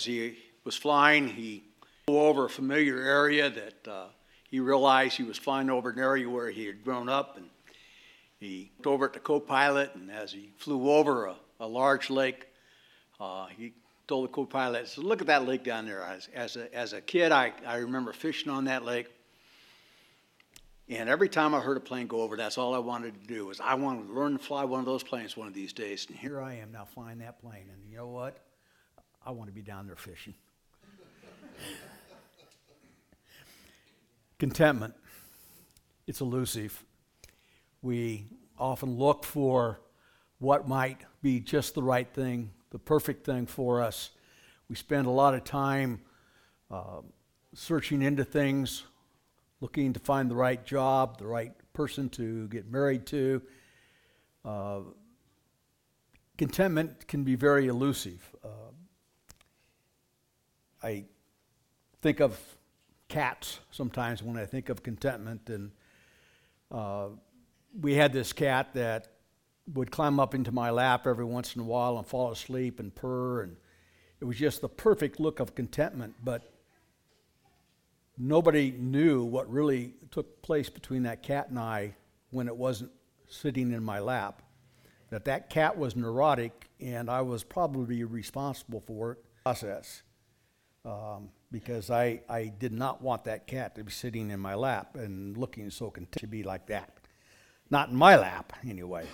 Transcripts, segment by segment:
as he was flying, he flew over a familiar area that uh, he realized he was flying over an area where he had grown up. And he looked over at the co pilot, and as he flew over a, a large lake, uh, he told the co pilot, Look at that lake down there. As, as, a, as a kid, I, I remember fishing on that lake. And every time I heard a plane go over, that's all I wanted to do was I wanted to learn to fly one of those planes one of these days. And here I am now flying that plane. And you know what? I want to be down there fishing. Contentment. It's elusive. We often look for what might be just the right thing, the perfect thing for us. We spend a lot of time uh, searching into things, looking to find the right job, the right person to get married to. Uh, contentment can be very elusive. Uh, I think of cats sometimes when I think of contentment, and uh, we had this cat that would climb up into my lap every once in a while and fall asleep and purr, and it was just the perfect look of contentment. But nobody knew what really took place between that cat and I when it wasn't sitting in my lap. That that cat was neurotic, and I was probably responsible for it. Process, um, because I, I did not want that cat to be sitting in my lap and looking so content to be like that. Not in my lap, anyway.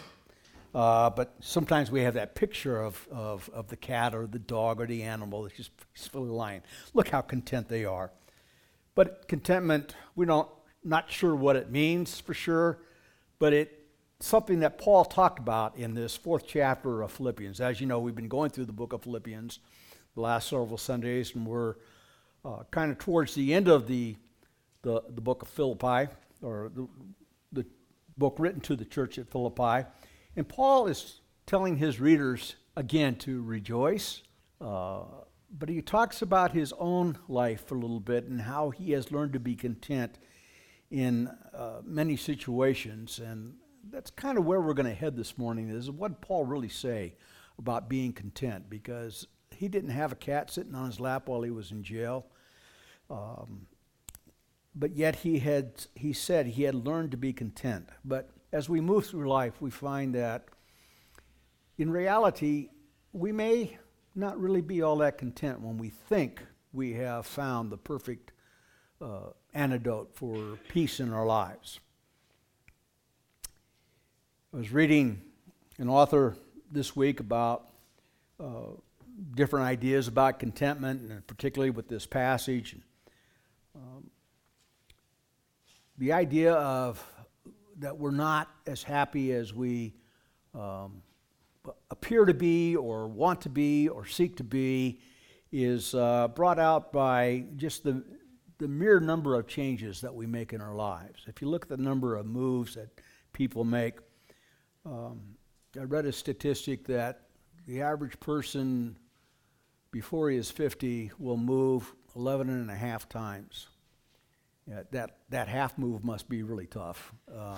Uh, but sometimes we have that picture of, of, of the cat or the dog or the animal that's just peacefully lying. Look how content they are. But contentment, we don't not sure what it means for sure, but it's something that Paul talked about in this fourth chapter of Philippians. As you know, we've been going through the book of Philippians the last several Sundays, and we're uh, kind of towards the end of the, the, the book of Philippi, or the, the book written to the church at Philippi. And Paul is telling his readers again to rejoice. Uh, but he talks about his own life a little bit and how he has learned to be content in uh, many situations. And that's kind of where we're going to head this morning is what Paul really say about being content? Because he didn't have a cat sitting on his lap while he was in jail. Um, but yet he had he said he had learned to be content. But as we move through life, we find that in reality, we may not really be all that content when we think we have found the perfect uh, antidote for peace in our lives. I was reading an author this week about uh, different ideas about contentment, and particularly with this passage. Um, the idea of that we're not as happy as we um, appear to be or want to be or seek to be is uh, brought out by just the, the mere number of changes that we make in our lives. If you look at the number of moves that people make, um, I read a statistic that the average person before he is 50 will move 11 and a half times. Yeah, that, that half move must be really tough. Uh,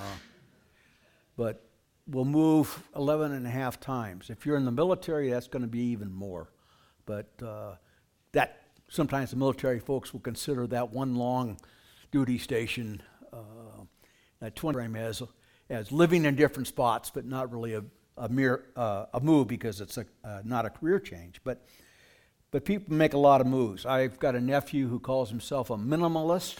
but will move 11 and a half times. If you're in the military, that's going to be even more. But uh, that sometimes the military folks will consider that one long duty station, uh, that 20 frame as, as living in different spots, but not really a, a mere uh, a move because it's a, uh, not a career change. But, but people make a lot of moves. I've got a nephew who calls himself a minimalist.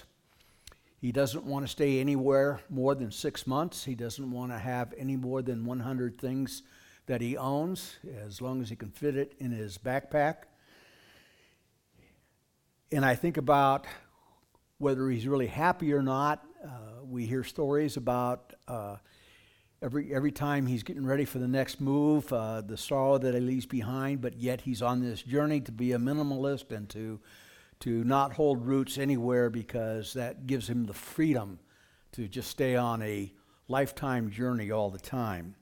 He doesn't want to stay anywhere more than six months. He doesn't want to have any more than 100 things that he owns, as long as he can fit it in his backpack. And I think about whether he's really happy or not. Uh, we hear stories about uh, every, every time he's getting ready for the next move, uh, the sorrow that he leaves behind, but yet he's on this journey to be a minimalist and to to not hold roots anywhere because that gives him the freedom to just stay on a lifetime journey all the time.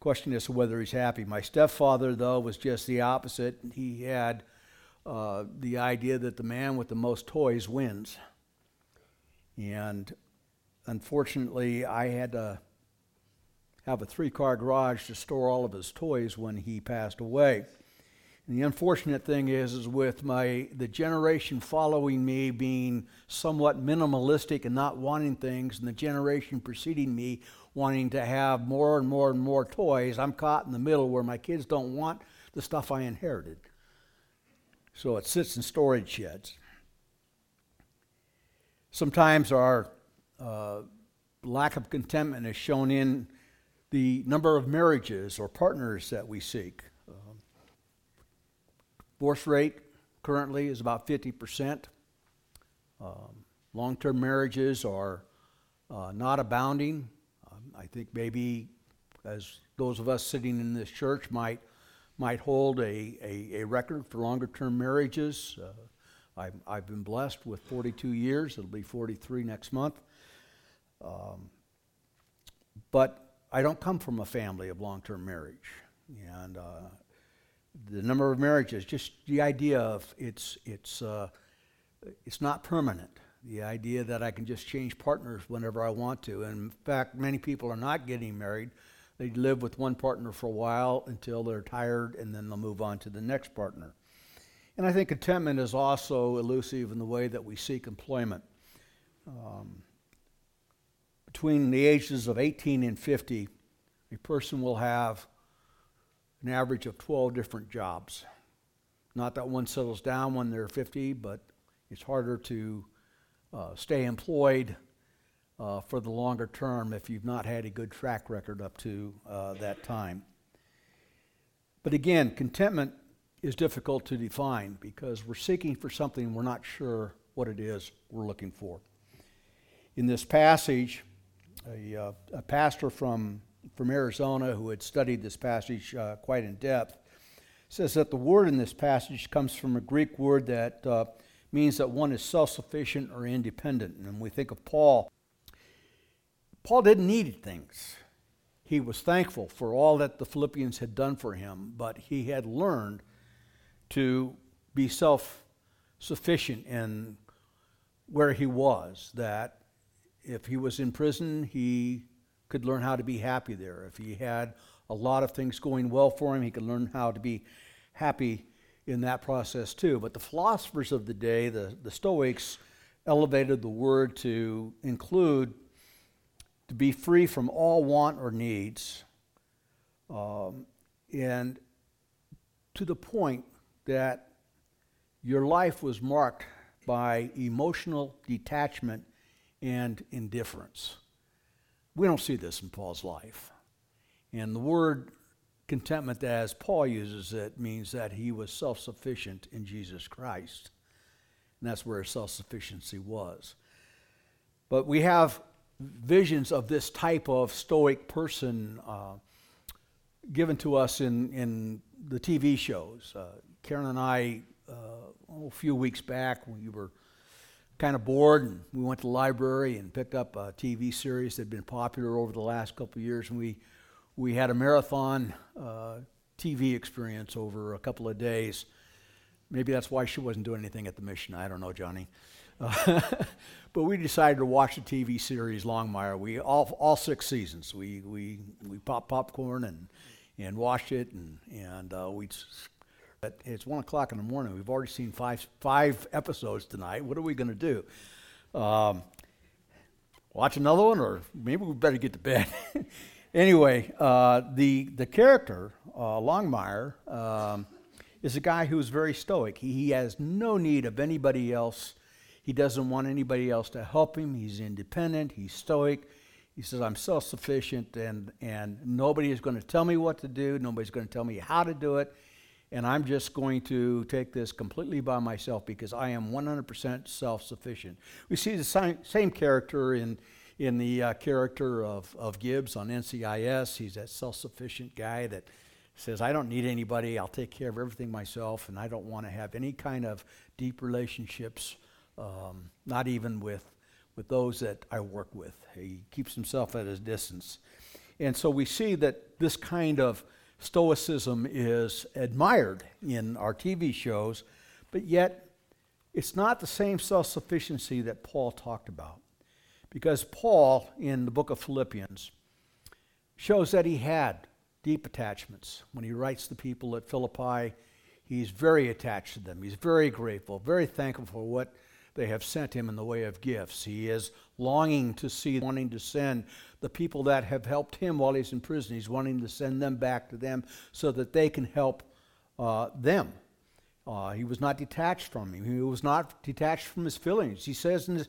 Question to whether he's happy. My stepfather, though, was just the opposite. He had uh, the idea that the man with the most toys wins. And unfortunately, I had to have a three car garage to store all of his toys when he passed away. And the unfortunate thing is, is with my the generation following me being somewhat minimalistic and not wanting things, and the generation preceding me wanting to have more and more and more toys, I'm caught in the middle where my kids don't want the stuff I inherited. So it sits in storage sheds. Sometimes our uh, lack of contentment is shown in the number of marriages or partners that we seek. Um, divorce rate currently is about 50%. Um, Long term marriages are uh, not abounding. Um, I think maybe as those of us sitting in this church might, might hold a, a, a record for longer term marriages. Uh, I've, I've been blessed with 42 years. It'll be 43 next month. Um, but I don't come from a family of long term marriage. And uh, the number of marriages, just the idea of it's, it's, uh, it's not permanent. The idea that I can just change partners whenever I want to. And in fact, many people are not getting married. They live with one partner for a while until they're tired and then they'll move on to the next partner. And I think contentment is also elusive in the way that we seek employment. Um, between the ages of 18 and 50, a person will have an average of 12 different jobs. Not that one settles down when they're 50, but it's harder to uh, stay employed uh, for the longer term if you've not had a good track record up to uh, that time. But again, contentment is difficult to define because we're seeking for something we're not sure what it is we're looking for. In this passage, a, uh, a pastor from, from Arizona who had studied this passage uh, quite in depth says that the word in this passage comes from a Greek word that uh, means that one is self sufficient or independent. And we think of Paul, Paul didn't need things. He was thankful for all that the Philippians had done for him, but he had learned to be self sufficient in where he was, that if he was in prison, he could learn how to be happy there. If he had a lot of things going well for him, he could learn how to be happy in that process too. But the philosophers of the day, the, the Stoics, elevated the word to include to be free from all want or needs, um, and to the point that your life was marked by emotional detachment and indifference. We don't see this in Paul's life. And the word contentment, as Paul uses it, means that he was self sufficient in Jesus Christ. And that's where self sufficiency was. But we have visions of this type of stoic person uh, given to us in, in the TV shows. Uh, Karen and I, uh, a few weeks back, when we were kind of bored, and we went to the library and picked up a TV series that had been popular over the last couple of years, and we we had a marathon uh, TV experience over a couple of days. Maybe that's why she wasn't doing anything at the mission. I don't know, Johnny. Uh, but we decided to watch the TV series Longmire. We all all six seasons. We we we popped popcorn and and watched it, and and uh, we but it's one o'clock in the morning. We've already seen five five episodes tonight. What are we going to do? Um, watch another one, or maybe we better get to bed. anyway, uh, the the character uh, Longmire um, is a guy who is very stoic. He, he has no need of anybody else. He doesn't want anybody else to help him. He's independent. He's stoic. He says, I'm self sufficient, and, and nobody is going to tell me what to do. Nobody's going to tell me how to do it and I'm just going to take this completely by myself because I am 100% self sufficient. We see the same, character in, in the uh, character of, of Gibbs on NCIS. He's that self sufficient guy that says, I don't need anybody, I'll take care of everything myself, and I don't want to have any kind of deep relationships, um, not even with, with those that I work with. He keeps himself at a distance. And so we see that this kind of Stoicism is admired in our TV shows, but yet it's not the same self sufficiency that Paul talked about. Because Paul, in the book of Philippians, shows that he had deep attachments. When he writes the people at Philippi, He's very attached to them. He's very grateful, very thankful for what they have sent him in the way of gifts. He is longing to see, wanting to send the people that have helped him while he's in prison. He's wanting to send them back to them so that they can help uh, them. Uh, he was not detached from him. He was not detached from his feelings. He says in this,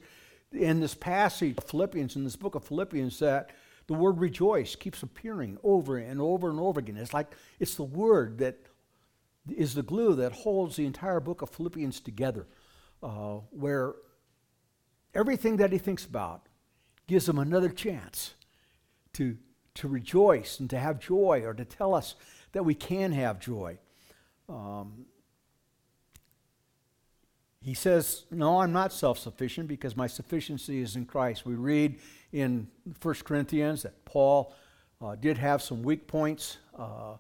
in this passage of Philippians, in this book of Philippians, that the word rejoice keeps appearing over and over and over again. It's like it's the word that is the glue that holds the entire book of Philippians together, uh, where everything that he thinks about gives him another chance to, to rejoice and to have joy or to tell us that we can have joy. Um, he says, No, I'm not self sufficient because my sufficiency is in Christ. We read in 1 Corinthians that Paul uh, did have some weak points, uh,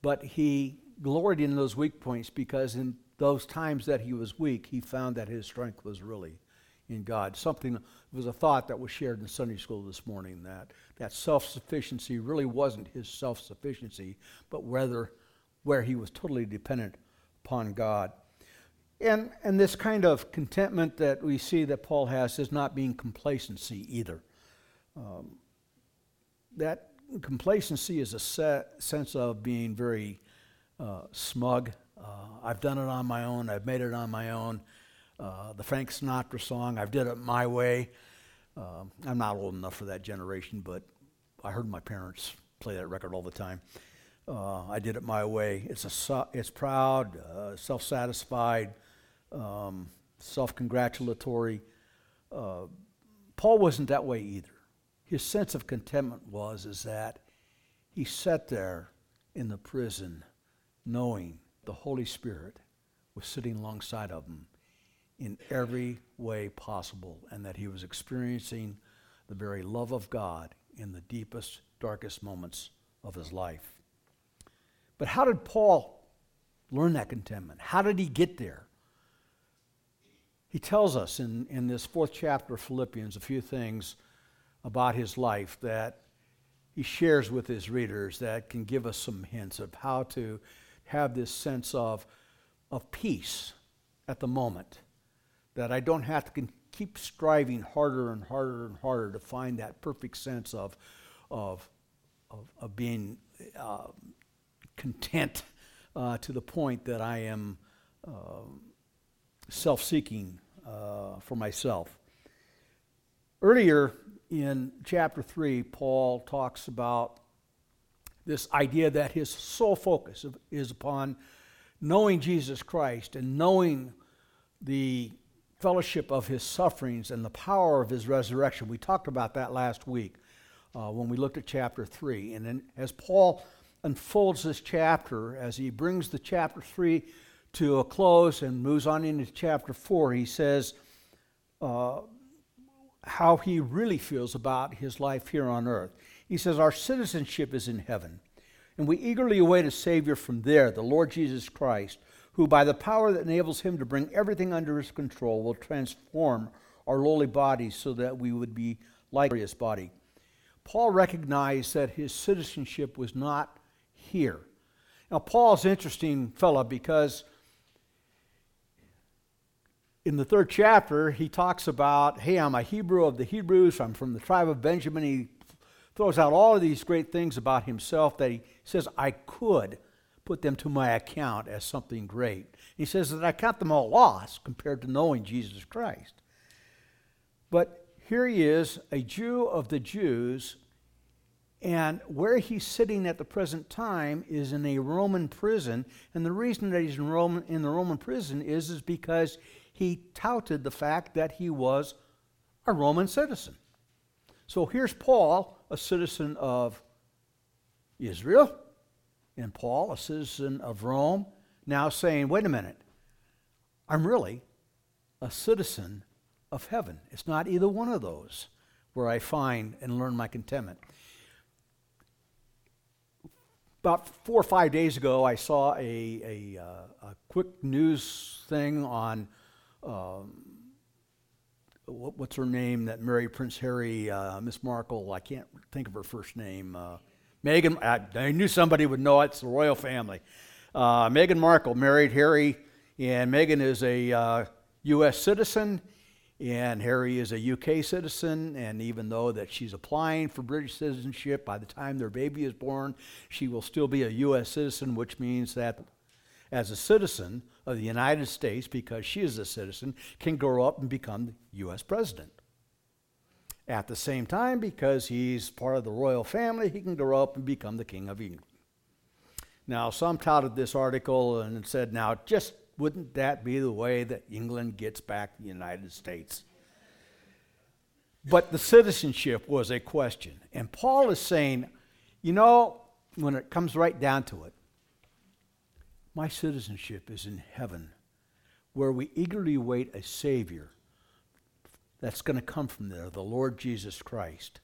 but he gloried in those weak points because in those times that he was weak, he found that his strength was really in God. Something was a thought that was shared in Sunday school this morning that that self-sufficiency really wasn't his self-sufficiency, but whether where he was totally dependent upon God. And, and this kind of contentment that we see that Paul has is not being complacency either. Um, that complacency is a sense of being very uh, smug. Uh, I've done it on my own. I've made it on my own. Uh, the Frank Sinatra song, I've did it my way. Um, I'm not old enough for that generation, but I heard my parents play that record all the time. Uh, I did it my way. It's a it's proud, uh, self-satisfied, um, self-congratulatory. Uh, Paul wasn't that way either. His sense of contentment was is that he sat there in the prison, knowing the Holy Spirit was sitting alongside of him in every way possible, and that he was experiencing the very love of God in the deepest, darkest moments of his life. But how did Paul learn that contentment? How did he get there? He tells us in, in this fourth chapter of Philippians a few things about his life that he shares with his readers that can give us some hints of how to have this sense of, of peace at the moment. That I don't have to keep striving harder and harder and harder to find that perfect sense of, of, of, of being uh, content uh, to the point that I am uh, self seeking uh, for myself. Earlier in chapter 3, Paul talks about this idea that his sole focus is upon knowing Jesus Christ and knowing the fellowship of his sufferings and the power of his resurrection. We talked about that last week uh, when we looked at chapter 3. And then as Paul unfolds this chapter, as he brings the chapter 3 to a close and moves on into chapter 4, he says uh, how he really feels about his life here on earth. He says, Our citizenship is in heaven, and we eagerly await a Savior from there, the Lord Jesus Christ who, by the power that enables him to bring everything under his control, will transform our lowly bodies so that we would be like his body. Paul recognized that his citizenship was not here. Now, Paul's an interesting fellow because in the third chapter, he talks about, hey, I'm a Hebrew of the Hebrews, I'm from the tribe of Benjamin. He throws out all of these great things about himself that he says, I could put them to my account as something great. He says that I count them all lost compared to knowing Jesus Christ. But here he is, a Jew of the Jews, and where he's sitting at the present time is in a Roman prison. And the reason that he's in, Roman, in the Roman prison is, is because he touted the fact that he was a Roman citizen. So here's Paul, a citizen of Israel, and Paul, a citizen of Rome, now saying, wait a minute, I'm really a citizen of heaven. It's not either one of those where I find and learn my contentment. About four or five days ago, I saw a, a, uh, a quick news thing on um, what, what's her name that married Prince Harry, uh, Miss Markle. I can't think of her first name. Uh, Meghan, I, I, knew somebody would know it. It's the royal family. Uh, Meghan Markle married Harry, and Meghan is a uh, U.S. citizen, and Harry is a UK citizen. And even though that she's applying for British citizenship, by the time their baby is born, she will still be a U.S. citizen, which means that as a citizen of the United States, because she is a citizen, can grow up and become the U.S. president. At the same time, because he's part of the royal family, he can grow up and become the King of England. Now, some touted this article and said, now, just wouldn't that be the way that England gets back the United States? But the citizenship was a question. And Paul is saying, you know, when it comes right down to it, my citizenship is in heaven, where we eagerly wait a Savior that's going to come from there, the Lord Jesus Christ.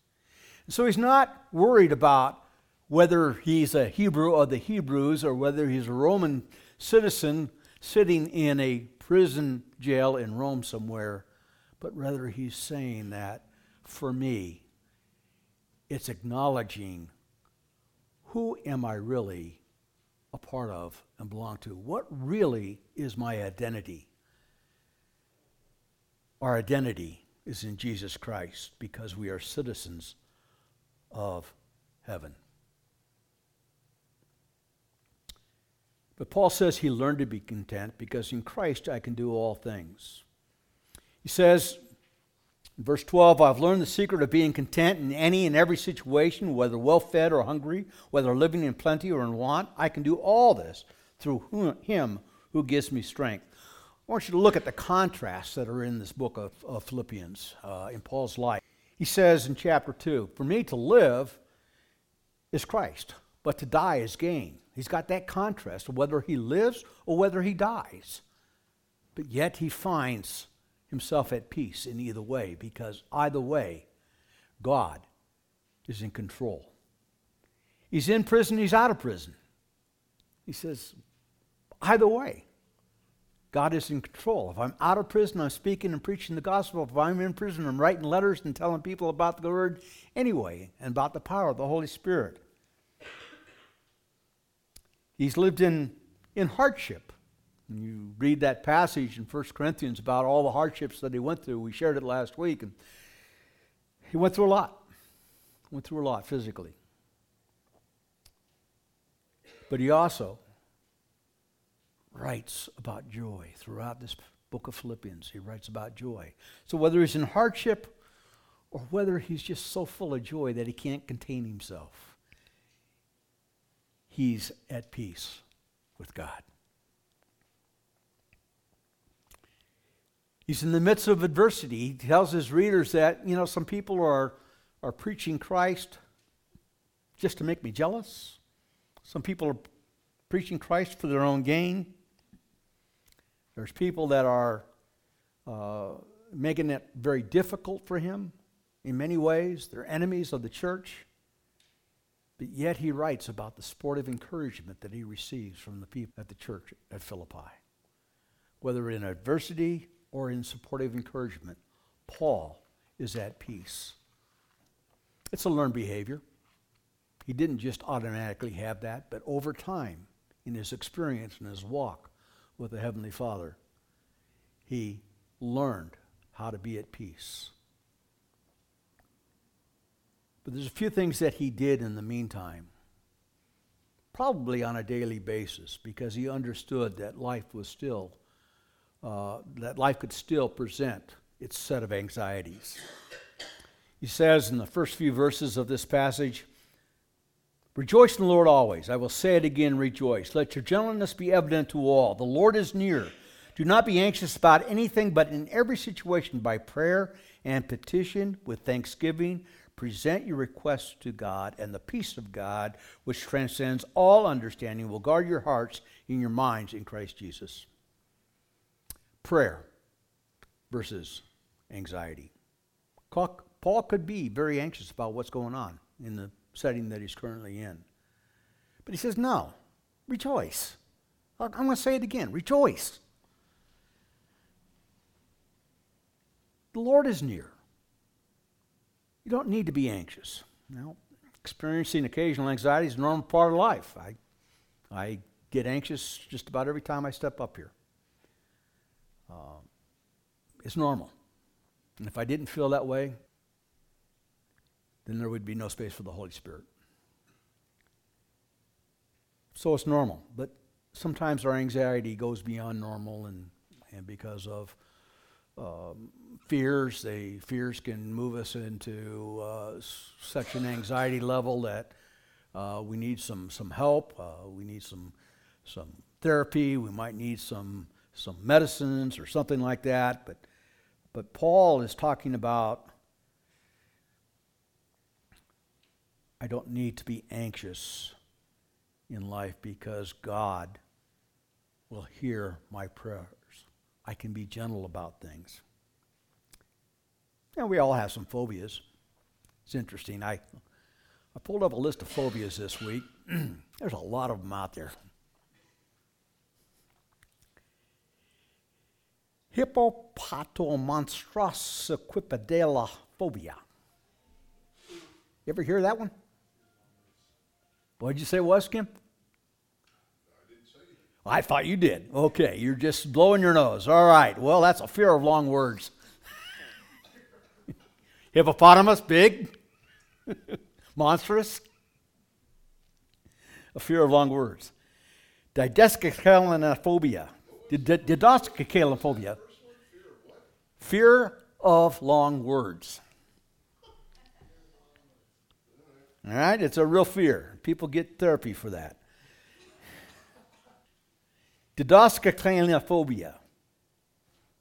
And so he's not worried about whether he's a Hebrew of the Hebrews or whether he's a Roman citizen sitting in a prison jail in Rome somewhere, but rather he's saying that for me, it's acknowledging who am I really a part of and belong to? What really is my identity? Our identity is in Jesus Christ because we are citizens of heaven. But Paul says he learned to be content because in Christ I can do all things. He says, in verse 12, I've learned the secret of being content in any and every situation, whether well fed or hungry, whether living in plenty or in want. I can do all this through him who gives me strength. I want you to look at the contrasts that are in this book of, of Philippians uh, in Paul's life. He says in chapter 2 For me to live is Christ, but to die is gain. He's got that contrast whether he lives or whether he dies. But yet he finds himself at peace in either way because either way, God is in control. He's in prison, he's out of prison. He says, either way, God is in control. If I'm out of prison, I'm speaking and preaching the gospel. If I'm in prison, I'm writing letters and telling people about the word anyway and about the power of the Holy Spirit. He's lived in, in hardship. And you read that passage in 1 Corinthians about all the hardships that he went through. We shared it last week. And he went through a lot. Went through a lot physically. But he also writes about joy throughout this book of Philippians. He writes about joy. So whether he's in hardship or whether he's just so full of joy that he can't contain himself, he's at peace with God. He's in the midst of adversity. He tells his readers that, you know, some people are, are preaching Christ just to make me jealous. Some people are preaching Christ for their own gain. There's people that are uh, making it very difficult for him in many ways. They're enemies of the church. But yet he writes about the sportive encouragement that he receives from the people at the church at Philippi. Whether in adversity or in supportive encouragement, Paul is at peace. It's a learned behavior. He didn't just automatically have that, but over time, in his experience and his walk, with the Heavenly Father, he learned how to be at peace. But there's a few things that he did in the meantime, probably on a daily basis, because he understood that life was still, uh, that life could still present its set of anxieties. He says in the first few verses of this passage, Rejoice in the Lord always. I will say it again, rejoice. Let your gentleness be evident to all. The Lord is near. Do not be anxious about anything, but in every situation, by prayer and petition, with thanksgiving, present your requests to God, and the peace of God, which transcends all understanding, will guard your hearts and your minds in Christ Jesus. Prayer versus anxiety. Paul could be very anxious about what's going on in the setting that he's currently in. But he says, no, rejoice. I'm going to say it again rejoice. The Lord is near. You don't need to be anxious. Now, experiencing occasional anxiety is a normal part of life. I, I get anxious just about every time I step up here. Uh, it's normal. And if I didn't feel that way, then there would be no space for the Holy Spirit. So it's normal. But sometimes our anxiety goes beyond normal, and, and because of um, fears, they fears can move us into uh, such an anxiety level that uh, we need some some help. Uh, we need some some therapy. We might need some some medicines or something like that. But but Paul is talking about I don't need to be anxious in life because God will hear my prayers. I can be gentle about things. And we all have some phobias. It's interesting. I, I pulled up a list of phobias this week. There's a lot of them out there. Hippopotomonstrossequipedala phobia. You ever hear that one? What did you say it was, Kim? I didn't say. I thought you did. Okay, you're just blowing your nose. All right. Well, that's a fear of long words. Hippopotamus, big, monstrous. A fear of long words. Didascalanophobia. Didascalanophobia. Fear of long words. All right, it's a real fear. People get therapy for that. Didascalanophobia.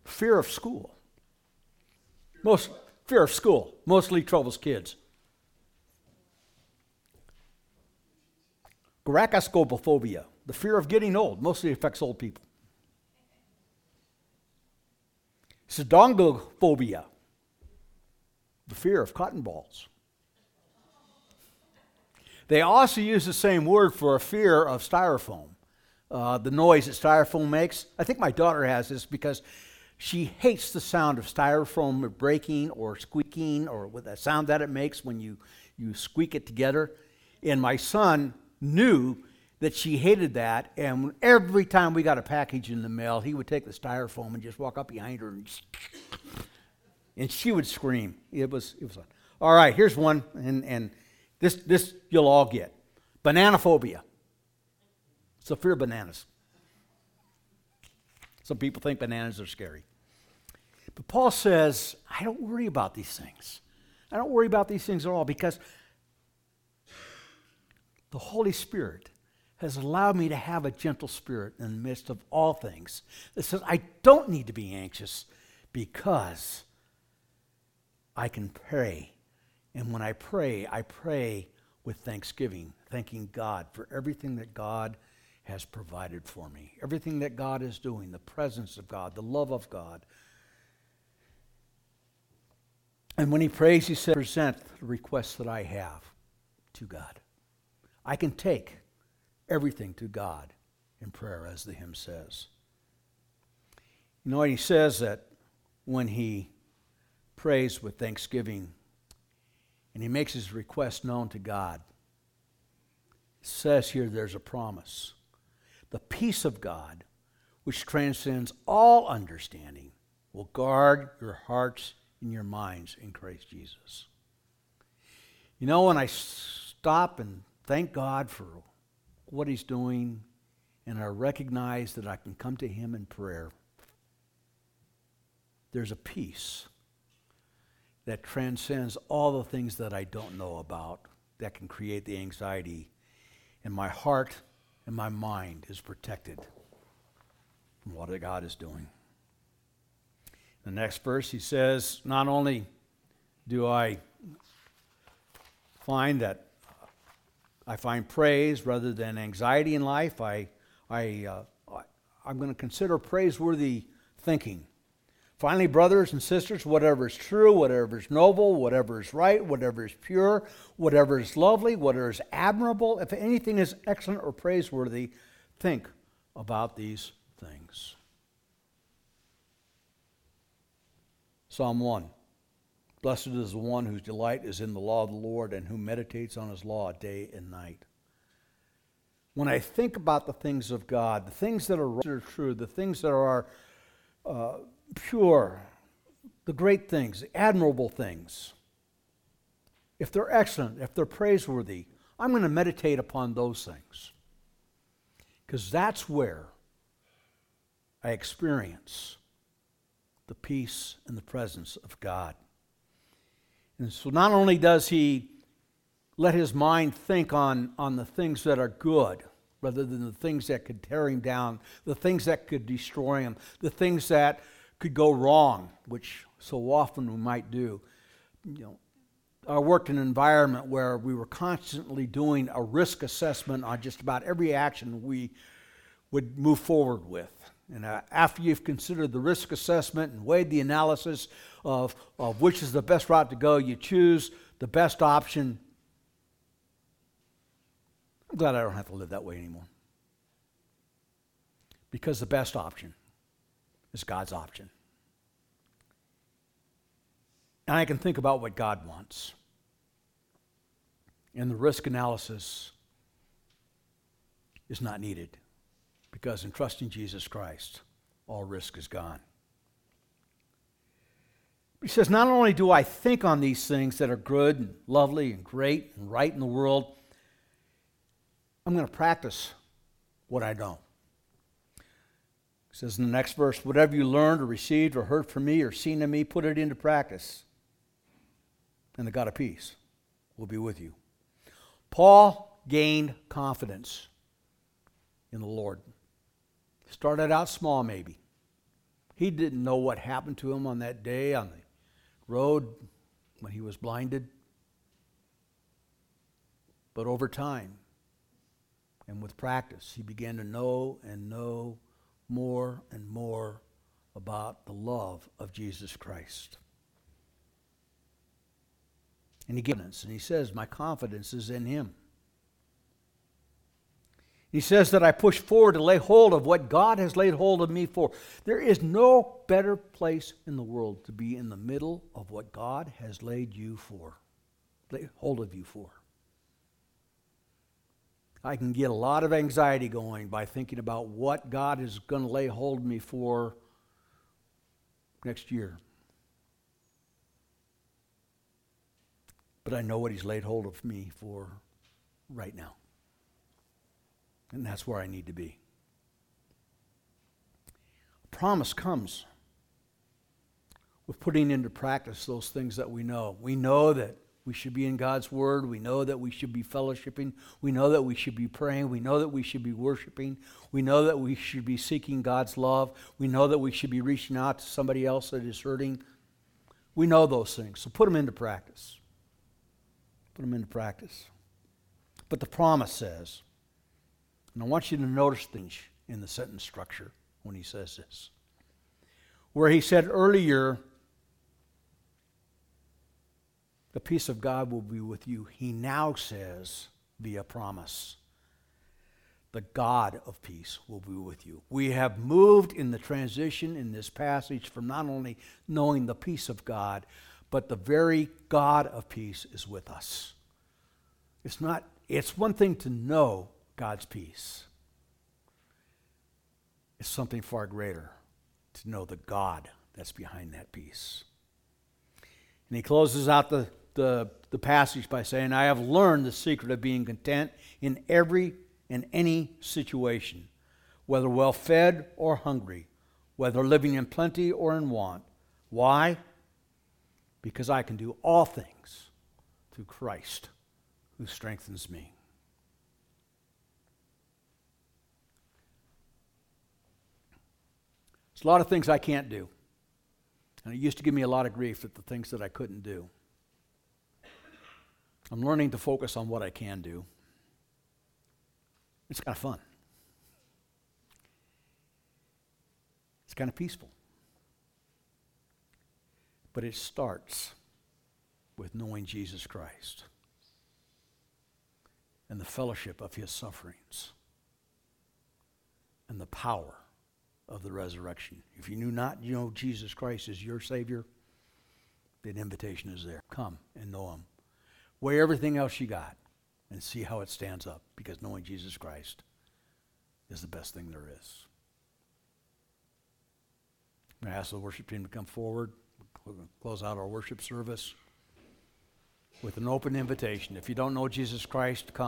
Fear of school. Most fear of school mostly troubles kids. Garacoscopophobia, the fear of getting old, mostly affects old people. Sedongophobia, the fear of cotton balls. They also use the same word for a fear of styrofoam, uh, the noise that styrofoam makes. I think my daughter has this because she hates the sound of styrofoam breaking or squeaking or with the sound that it makes when you, you squeak it together. And my son knew that she hated that. And every time we got a package in the mail, he would take the styrofoam and just walk up behind her and, and she would scream. It was, it was, all right, here's one. And, and this, this you'll all get. Banana phobia. A fear of bananas. Some people think bananas are scary. But Paul says, I don't worry about these things. I don't worry about these things at all because the Holy Spirit has allowed me to have a gentle spirit in the midst of all things that says I don't need to be anxious because I can pray and when I pray, I pray with thanksgiving, thanking God for everything that God has provided for me, everything that God is doing, the presence of God, the love of God. And when he prays, he says, present the requests that I have to God. I can take everything to God in prayer, as the hymn says. You know, he says that when he prays with thanksgiving, and he makes his request known to God. It says here there's a promise. The peace of God, which transcends all understanding, will guard your hearts and your minds in Christ Jesus. You know, when I stop and thank God for what He's doing, and I recognize that I can come to Him in prayer, there's a peace that transcends all the things that I don't know about that can create the anxiety. And my heart and my mind is protected from what God is doing. The next verse, he says, Not only do I find that I find praise rather than anxiety in life, I, I, uh, I'm going to consider praiseworthy thinking. Finally, brothers and sisters, whatever is true, whatever is noble, whatever is right, whatever is pure, whatever is lovely, whatever is admirable, if anything is excellent or praiseworthy, think about these things. Psalm 1 Blessed is the one whose delight is in the law of the Lord and who meditates on his law day and night. when I think about the things of God, the things that are, right, are true, the things that are uh, pure, the great things, the admirable things, if they're excellent, if they're praiseworthy, I'm going to meditate upon those things. Because that's where I experience the peace and the presence of God. And so not only does he let his mind think on, on the things that are good rather than the things that could tear him down, the things that could destroy him, the things that could go wrong, which so often we might do. You know, I worked in an environment where we were constantly doing a risk assessment on just about every action we would move forward with. And uh, after you've considered the risk assessment and weighed the analysis of, of which is the best route to go, you choose the best option I'm glad I don't have to live that way anymore. Because the best option is God's option. And I can think about what God wants. And the risk analysis is not needed because in trusting Jesus Christ, all risk is gone. He says, Not only do I think on these things that are good and lovely and great and right in the world, I'm going to practice what I know. He says in the next verse, whatever you learned or received or heard from me or seen in me, put it into practice. And the God of peace will be with you. Paul gained confidence in the Lord. Started out small, maybe. He didn't know what happened to him on that day on the road when he was blinded. But over time, and with practice, he began to know and know more and more about the love of Jesus Christ. And he gives, and he says, My confidence is in him. He says that I push forward to lay hold of what God has laid hold of me for. There is no better place in the world to be in the middle of what God has laid you for, laid hold of you for. I can get a lot of anxiety going by thinking about what God is going to lay hold of me for next year. But I know what He's laid hold of me for right now. And that's where I need to be. A promise comes with putting into practice those things that we know. We know that we should be in God's Word. We know that we should be fellowshipping. We know that we should be praying. We know that we should be worshiping. We know that we should be seeking God's love. We know that we should be reaching out to somebody else that is hurting. We know those things. So put them into practice. Put them into practice. But the promise says, and I want you to notice things in the sentence structure when he says this. Where he said earlier, the peace of God will be with you. He now says, via promise, the God of peace will be with you. We have moved in the transition in this passage from not only knowing the peace of God, but the very God of peace is with us. It's not, it's one thing to know God's peace. It's something far greater to know the God that's behind that peace. And he closes out the the, the passage by saying, I have learned the secret of being content in every and any situation, whether well fed or hungry, whether living in plenty or in want. Why? Because I can do all things through Christ who strengthens me. There's a lot of things I can't do. And it used to give me a lot of grief at the things that I couldn't do. I'm learning to focus on what I can do. It's kind of fun. It's kind of peaceful. But it starts with knowing Jesus Christ and the fellowship of his sufferings and the power of the resurrection. If you knew not, you know Jesus Christ is your Savior, the invitation is there. Come and know him. Weigh everything else you got and see how it stands up because knowing Jesus Christ is the best thing there is. I'm going to ask the worship team to come forward, close out our worship service with an open invitation. If you don't know Jesus Christ, come.